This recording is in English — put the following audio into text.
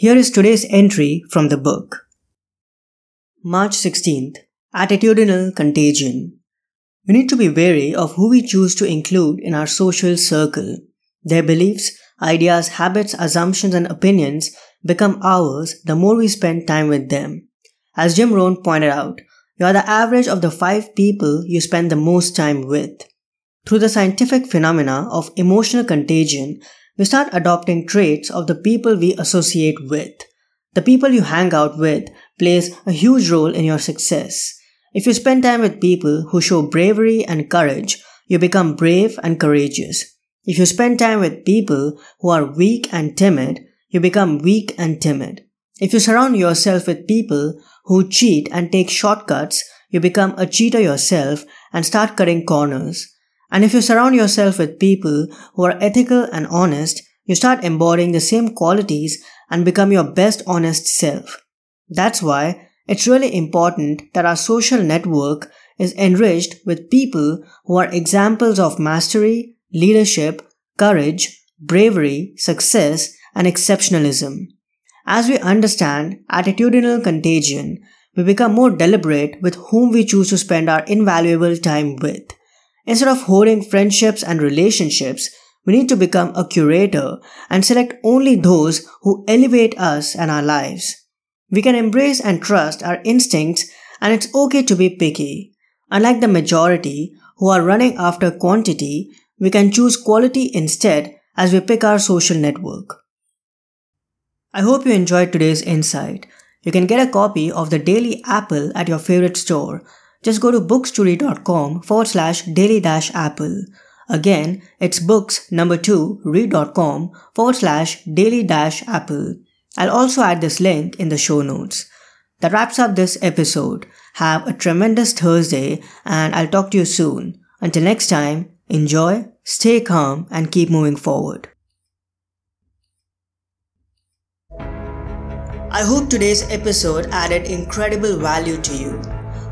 Here is today's entry from the book. March 16th Attitudinal Contagion. We need to be wary of who we choose to include in our social circle. Their beliefs, ideas, habits, assumptions, and opinions become ours the more we spend time with them. As Jim Rohn pointed out, you are the average of the five people you spend the most time with. Through the scientific phenomena of emotional contagion, we start adopting traits of the people we associate with. The people you hang out with plays a huge role in your success. If you spend time with people who show bravery and courage, you become brave and courageous. If you spend time with people who are weak and timid, you become weak and timid. If you surround yourself with people who cheat and take shortcuts, you become a cheater yourself and start cutting corners. And if you surround yourself with people who are ethical and honest, you start embodying the same qualities and become your best honest self. That's why it's really important that our social network is enriched with people who are examples of mastery, leadership, courage, bravery, success, and exceptionalism. As we understand attitudinal contagion, we become more deliberate with whom we choose to spend our invaluable time with. Instead of hoarding friendships and relationships, we need to become a curator and select only those who elevate us and our lives. We can embrace and trust our instincts and it's okay to be picky. Unlike the majority who are running after quantity, we can choose quality instead as we pick our social network. I hope you enjoyed today's insight. You can get a copy of the Daily Apple at your favorite store just go to books2read.com forward slash daily dash apple. Again, it's books number two read.com forward slash daily dash apple. I'll also add this link in the show notes. That wraps up this episode. Have a tremendous Thursday and I'll talk to you soon. Until next time, enjoy, stay calm, and keep moving forward. I hope today's episode added incredible value to you.